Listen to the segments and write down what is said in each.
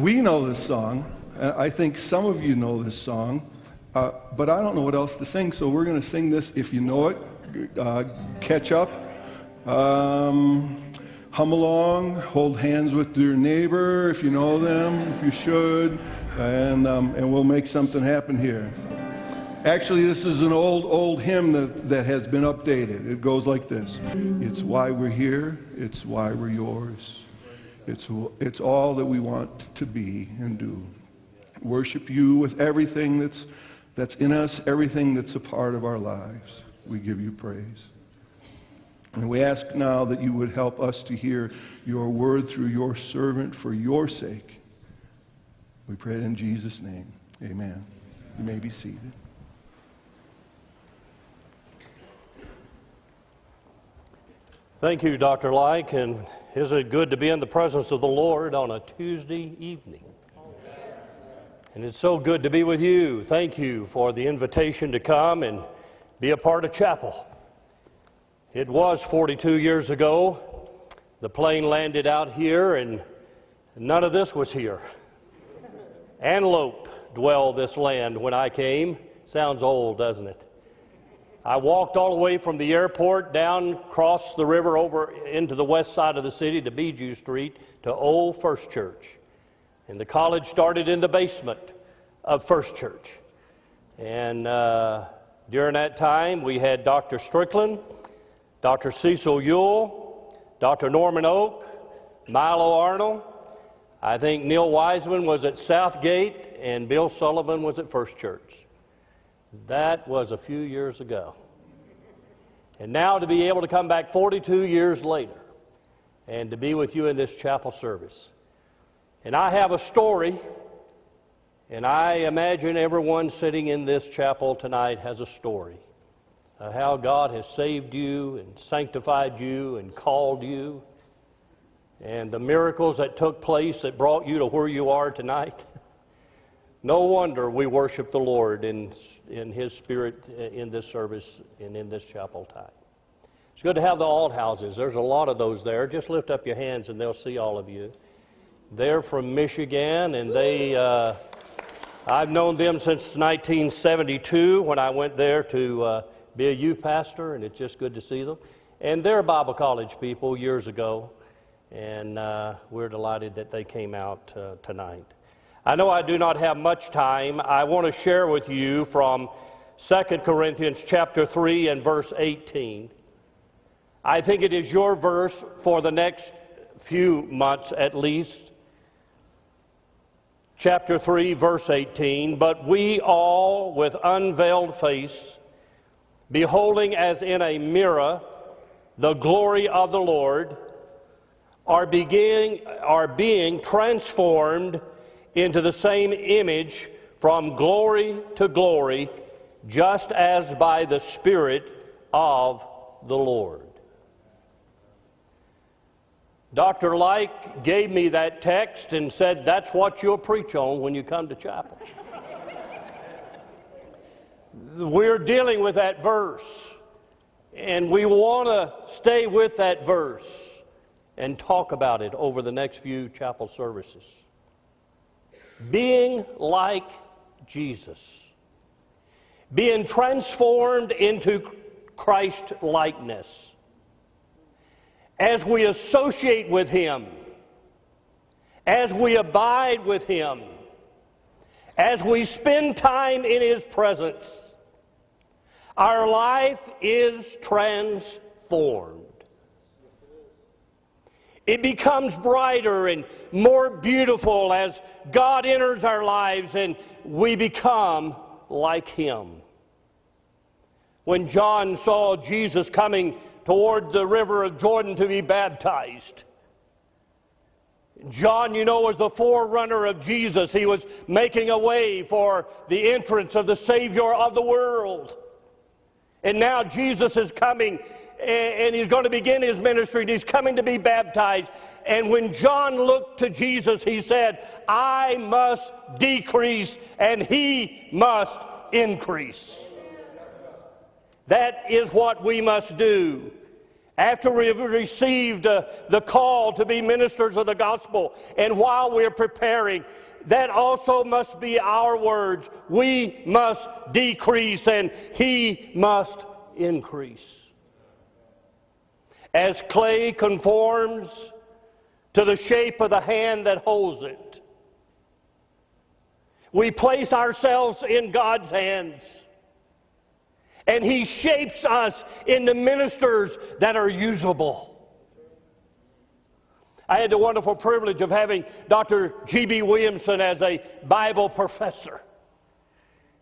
we know this song. I think some of you know this song, uh, but I don't know what else to sing, so we're going to sing this. If you know it, uh, catch up. Um, hum along, hold hands with your neighbor if you know them, if you should, and, um, and we'll make something happen here. Actually, this is an old, old hymn that, that has been updated. It goes like this It's why we're here, it's why we're yours. It's, it's all that we want to be and do. Worship you with everything that's, that's in us, everything that's a part of our lives. We give you praise. And we ask now that you would help us to hear your word through your servant for your sake. We pray it in Jesus' name. Amen. You may be seated. Thank you, Dr. Like, and isn't it good to be in the presence of the Lord on a Tuesday evening? And it's so good to be with you. Thank you for the invitation to come and be a part of chapel. It was 42 years ago. The plane landed out here, and none of this was here. Antelope dwell this land when I came. Sounds old, doesn't it? I walked all the way from the airport down, across the river over into the west side of the city to Bijou Street to Old First Church. And the college started in the basement of First Church. And uh, during that time, we had Dr. Strickland, Dr. Cecil Yule, Dr. Norman Oke, Milo Arnold. I think Neil Wiseman was at Southgate, and Bill Sullivan was at First Church. That was a few years ago. And now to be able to come back 42 years later and to be with you in this chapel service. And I have a story, and I imagine everyone sitting in this chapel tonight has a story of how God has saved you and sanctified you and called you, and the miracles that took place that brought you to where you are tonight. No wonder we worship the Lord in, in His Spirit uh, in this service and in this chapel time. It's good to have the alt houses. There's a lot of those there. Just lift up your hands and they'll see all of you. They're from Michigan and they, uh, I've known them since 1972 when I went there to uh, be a youth pastor, and it's just good to see them. And they're Bible college people years ago, and uh, we're delighted that they came out uh, tonight. I know I do not have much time. I want to share with you from 2 Corinthians chapter 3 and verse 18. I think it is your verse for the next few months at least. Chapter 3, verse 18. But we all, with unveiled face, beholding as in a mirror the glory of the Lord, are, beginning, are being transformed into the same image from glory to glory, just as by the Spirit of the Lord. Dr. Like gave me that text and said, That's what you'll preach on when you come to chapel. We're dealing with that verse, and we want to stay with that verse and talk about it over the next few chapel services being like Jesus, being transformed into Christ likeness. As we associate with Him, as we abide with Him, as we spend time in His presence, our life is transformed. It becomes brighter and more beautiful as God enters our lives and we become like Him. When John saw Jesus coming toward the river of Jordan to be baptized, John, you know, was the forerunner of Jesus. He was making a way for the entrance of the Savior of the world. And now Jesus is coming and he's going to begin his ministry and he's coming to be baptized. And when John looked to Jesus, he said, I must decrease and he must increase. That is what we must do after we've received uh, the call to be ministers of the gospel, and while we're preparing, that also must be our words. We must decrease and He must increase. As clay conforms to the shape of the hand that holds it, we place ourselves in God's hands. And He shapes us into ministers that are usable. I had the wonderful privilege of having Dr. G.B. Williamson as a Bible professor.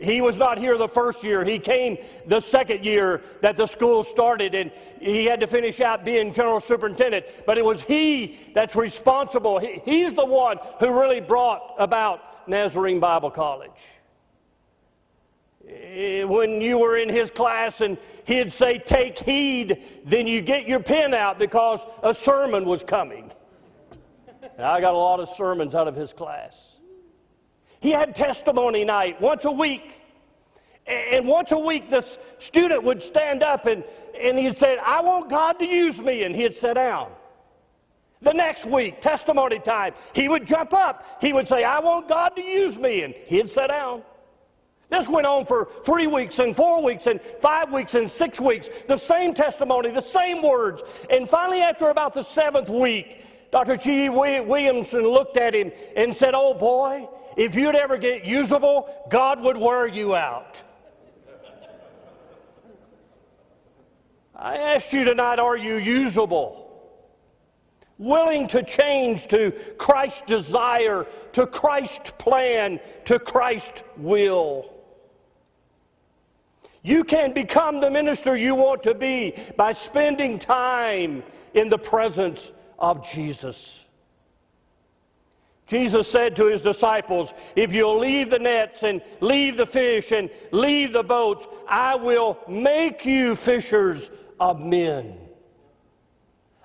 He was not here the first year. He came the second year that the school started, and he had to finish out being general superintendent. But it was he that's responsible. He, he's the one who really brought about Nazarene Bible College. Eh, when you were in his class and he'd say, Take heed, then you get your pen out because a sermon was coming. And I got a lot of sermons out of his class. He had testimony night once a week. And once a week, this student would stand up and, and he'd say, I want God to use me. And he'd sit down. The next week, testimony time, he would jump up. He would say, I want God to use me. And he'd sit down. This went on for three weeks and four weeks and five weeks and six weeks. The same testimony, the same words. And finally, after about the seventh week, Dr. G. Williamson looked at him and said, Oh boy, if you'd ever get usable, God would wear you out. I ask you tonight, are you usable? Willing to change to Christ's desire, to Christ's plan, to Christ's will. You can become the minister you want to be by spending time in the presence of Jesus. Jesus said to his disciples, If you'll leave the nets and leave the fish and leave the boats, I will make you fishers of men.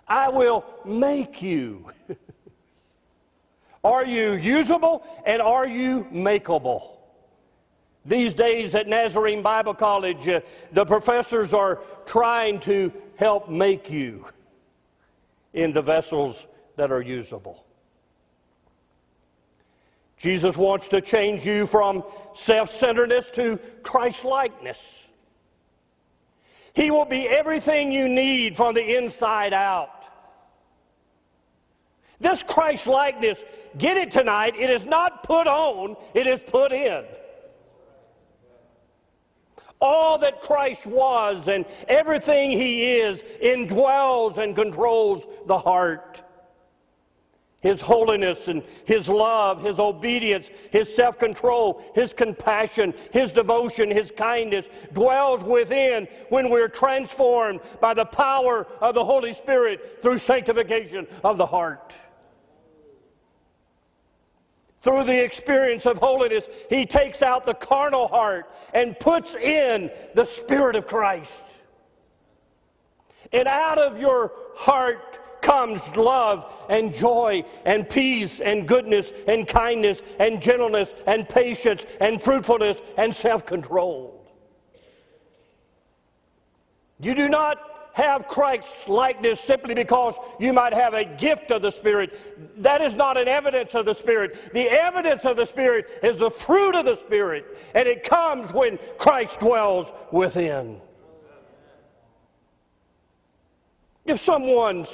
I will make you. are you usable and are you makeable? These days at Nazarene Bible College, uh, the professors are trying to help make you in the vessels that are usable. Jesus wants to change you from self centeredness to Christ likeness. He will be everything you need from the inside out. This Christ likeness, get it tonight, it is not put on, it is put in all that Christ was and everything he is indwells and controls the heart. His holiness and His love, His obedience, His self control, His compassion, His devotion, His kindness dwells within when we're transformed by the power of the Holy Spirit through sanctification of the heart through the experience of holiness, he takes out the carnal heart and puts in the Spirit of Christ. And out of your heart comes love and joy and peace and goodness and kindness and gentleness and patience and fruitfulness and self control. You do not have Christ's likeness simply because you might have a gift of the Spirit. That is not an evidence of the Spirit. The evidence of the Spirit is the fruit of the Spirit, and it comes when Christ dwells within. If someone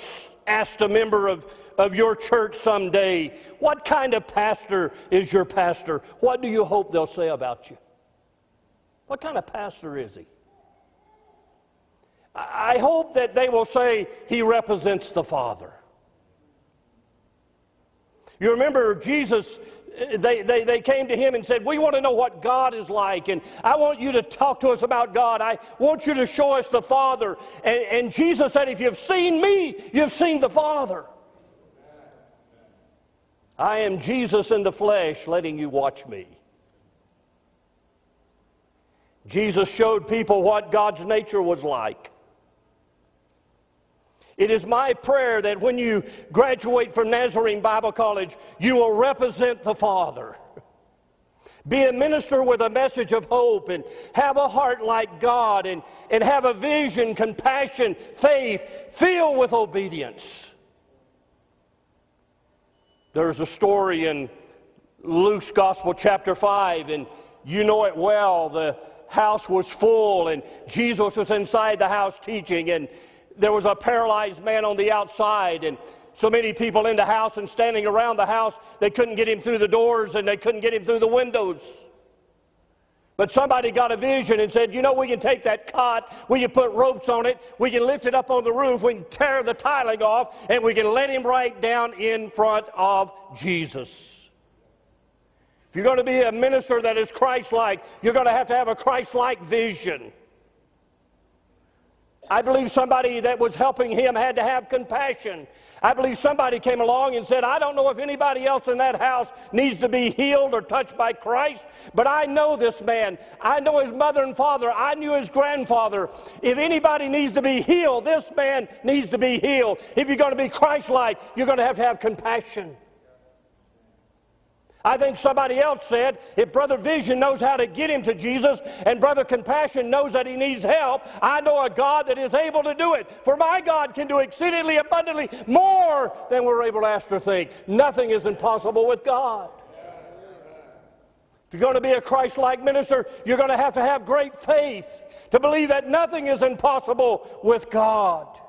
asked a member of, of your church someday, What kind of pastor is your pastor? What do you hope they'll say about you? What kind of pastor is he? I hope that they will say he represents the Father. You remember Jesus, they, they, they came to him and said, We want to know what God is like, and I want you to talk to us about God. I want you to show us the Father. And, and Jesus said, If you've seen me, you've seen the Father. I am Jesus in the flesh, letting you watch me. Jesus showed people what God's nature was like. It is my prayer that when you graduate from Nazarene Bible College, you will represent the Father. Be a minister with a message of hope and have a heart like God and, and have a vision, compassion, faith, filled with obedience. There's a story in Luke's Gospel, chapter 5, and you know it well. The house was full, and Jesus was inside the house teaching, and there was a paralyzed man on the outside, and so many people in the house and standing around the house, they couldn't get him through the doors and they couldn't get him through the windows. But somebody got a vision and said, You know, we can take that cot, we can put ropes on it, we can lift it up on the roof, we can tear the tiling off, and we can let him right down in front of Jesus. If you're going to be a minister that is Christ like, you're going to have to have a Christ like vision. I believe somebody that was helping him had to have compassion. I believe somebody came along and said, I don't know if anybody else in that house needs to be healed or touched by Christ, but I know this man. I know his mother and father. I knew his grandfather. If anybody needs to be healed, this man needs to be healed. If you're going to be Christ like, you're going to have to have compassion. I think somebody else said if Brother Vision knows how to get him to Jesus and Brother Compassion knows that he needs help, I know a God that is able to do it. For my God can do exceedingly abundantly more than we're able to ask or think. Nothing is impossible with God. If you're going to be a Christ like minister, you're going to have to have great faith to believe that nothing is impossible with God.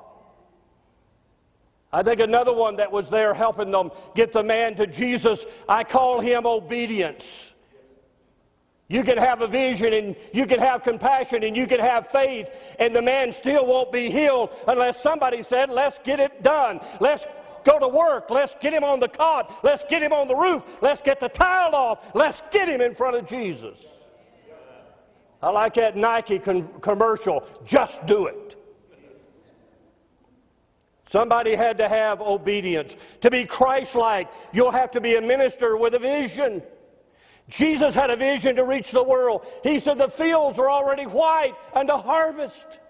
I think another one that was there helping them get the man to Jesus, I call him obedience. You can have a vision and you can have compassion and you can have faith, and the man still won't be healed unless somebody said, Let's get it done. Let's go to work. Let's get him on the cot. Let's get him on the roof. Let's get the tile off. Let's get him in front of Jesus. I like that Nike commercial. Just do it. Somebody had to have obedience. To be Christ like, you'll have to be a minister with a vision. Jesus had a vision to reach the world. He said, The fields are already white and the harvest.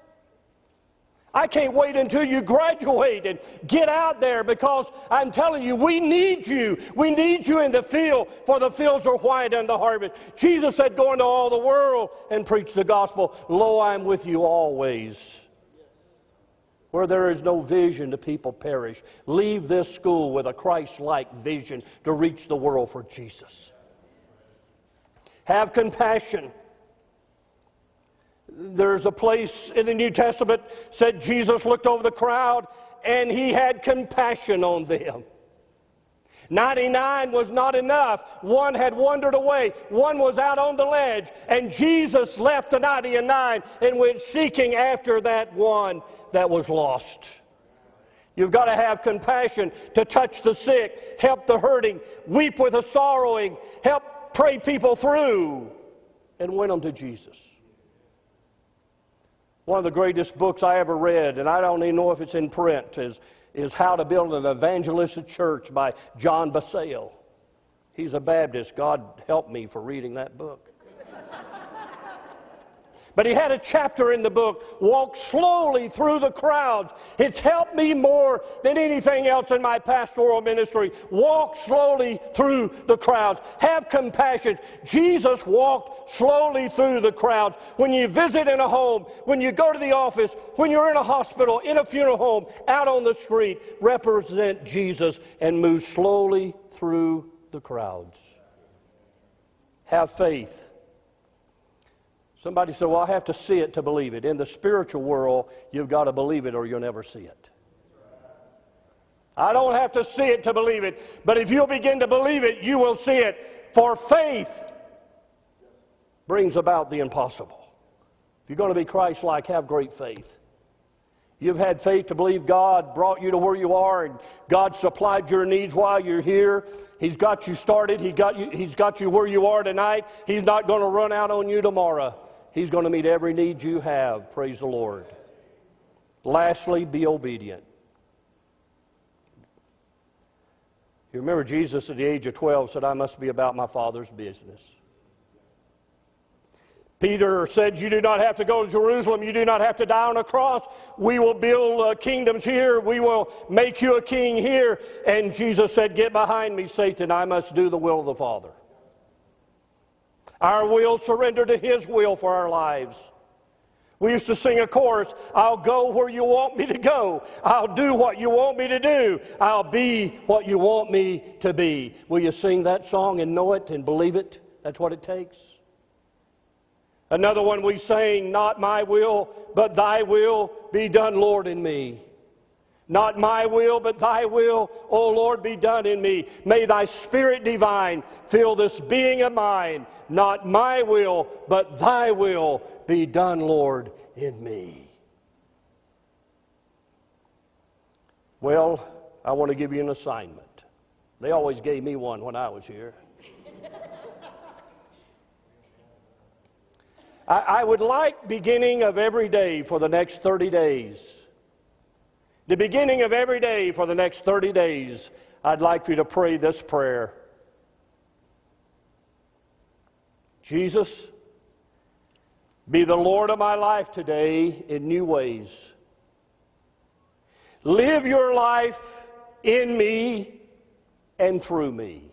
I can't wait until you graduate and get out there because I'm telling you, we need you. We need you in the field, for the fields are white and the harvest. Jesus said, Go into all the world and preach the gospel. Lo, I'm with you always where there is no vision, the people perish. Leave this school with a Christ like vision to reach the world for Jesus. Have compassion. There's a place in the New Testament said Jesus looked over the crowd and he had compassion on them. 99 was not enough. One had wandered away. One was out on the ledge. And Jesus left the 99 and went seeking after that one that was lost. You've got to have compassion to touch the sick, help the hurting, weep with the sorrowing, help pray people through, and win them to Jesus. One of the greatest books I ever read, and I don't even know if it's in print, is is How to Build an Evangelistic Church by John Bisagno. He's a Baptist. God help me for reading that book. But he had a chapter in the book, Walk Slowly Through the Crowds. It's helped me more than anything else in my pastoral ministry. Walk slowly through the crowds. Have compassion. Jesus walked slowly through the crowds. When you visit in a home, when you go to the office, when you're in a hospital, in a funeral home, out on the street, represent Jesus and move slowly through the crowds. Have faith Somebody said, Well, I have to see it to believe it. In the spiritual world, you've got to believe it or you'll never see it. I don't have to see it to believe it, but if you'll begin to believe it, you will see it. For faith brings about the impossible. If you're going to be Christ like, have great faith. You've had faith to believe God brought you to where you are and God supplied your needs while you're here. He's got you started. He got you, he's got you where you are tonight. He's not going to run out on you tomorrow. He's going to meet every need you have. Praise the Lord. Lastly, be obedient. You remember Jesus at the age of 12 said, I must be about my Father's business. Peter said, You do not have to go to Jerusalem. You do not have to die on a cross. We will build uh, kingdoms here. We will make you a king here. And Jesus said, Get behind me, Satan. I must do the will of the Father. Our will surrender to His will for our lives. We used to sing a chorus I'll go where you want me to go. I'll do what you want me to do. I'll be what you want me to be. Will you sing that song and know it and believe it? That's what it takes. Another one we sang, Not my will, but thy will be done, Lord, in me. Not my will, but thy will, O Lord, be done in me. May thy spirit divine fill this being of mine. Not my will, but thy will be done, Lord, in me. Well, I want to give you an assignment. They always gave me one when I was here. I, I would like beginning of every day for the next 30 days the beginning of every day for the next 30 days, I'd like for you to pray this prayer Jesus, be the Lord of my life today in new ways. Live your life in me and through me.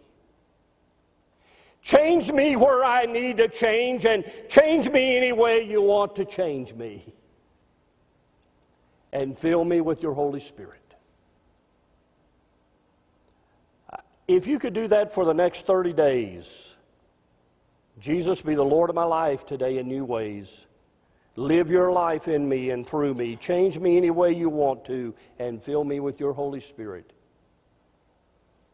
Change me where I need to change, and change me any way you want to change me and fill me with your Holy Spirit. Uh, if you could do that for the next 30 days, Jesus, be the Lord of my life today in new ways. Live your life in me and through me. Change me any way you want to and fill me with your Holy Spirit.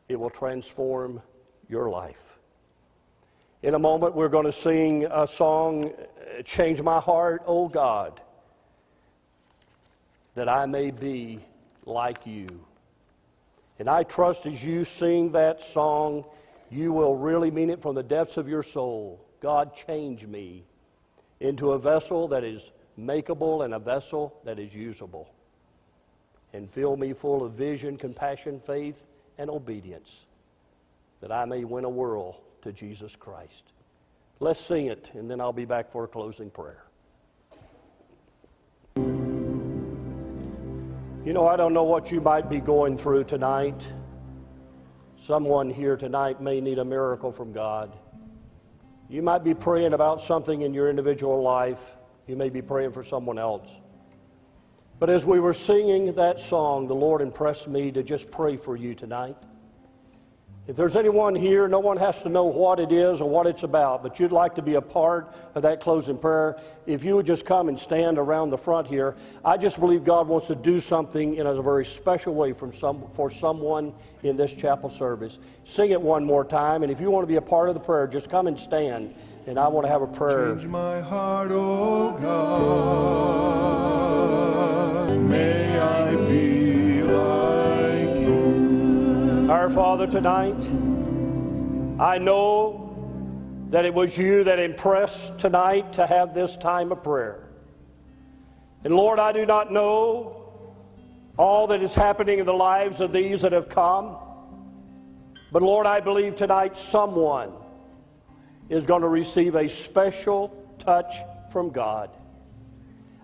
It will transform your life. In a moment, we're going to sing a song, Change My Heart, O God that I may be like you. And I trust as you sing that song, you will really mean it from the depths of your soul. God, change me into a vessel that is makeable and a vessel that is usable. And fill me full of vision, compassion, faith, and obedience, that I may win a world to Jesus Christ. Let's sing it, and then I'll be back for a closing prayer. You know, I don't know what you might be going through tonight. Someone here tonight may need a miracle from God. You might be praying about something in your individual life. You may be praying for someone else. But as we were singing that song, the Lord impressed me to just pray for you tonight. If there's anyone here, no one has to know what it is or what it's about, but you'd like to be a part of that closing prayer, if you would just come and stand around the front here, I just believe God wants to do something in a very special way from some, for someone in this chapel service. Sing it one more time, and if you want to be a part of the prayer, just come and stand, and I want to have a prayer. Change my heart, oh God. May I be. Father, tonight, I know that it was you that impressed tonight to have this time of prayer. And Lord, I do not know all that is happening in the lives of these that have come. But Lord, I believe tonight someone is going to receive a special touch from God.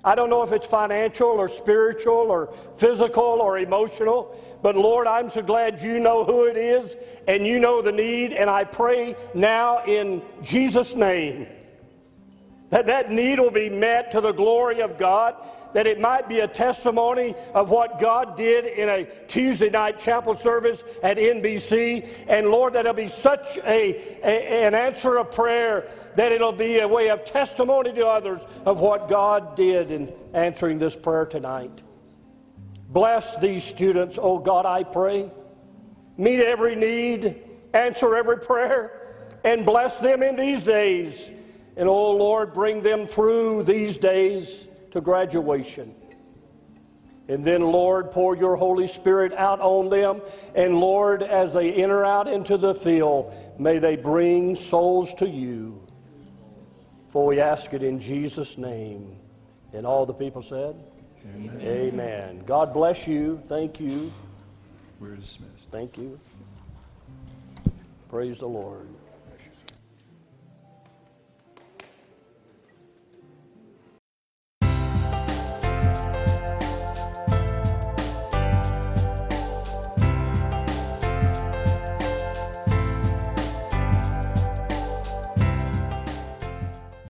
I don't know if it's financial or spiritual or physical or emotional, but Lord, I'm so glad you know who it is and you know the need. And I pray now in Jesus' name that that need will be met to the glory of God, that it might be a testimony of what God did in a Tuesday night chapel service at NBC. And Lord, that it'll be such a, a, an answer of prayer that it'll be a way of testimony to others of what God did in answering this prayer tonight. Bless these students, oh God, I pray. Meet every need, answer every prayer, and bless them in these days and oh Lord, bring them through these days to graduation. And then, Lord, pour your Holy Spirit out on them. And Lord, as they enter out into the field, may they bring souls to you. For we ask it in Jesus' name. And all the people said, Amen. Amen. God bless you. Thank you. We're dismissed. Thank you. Praise the Lord.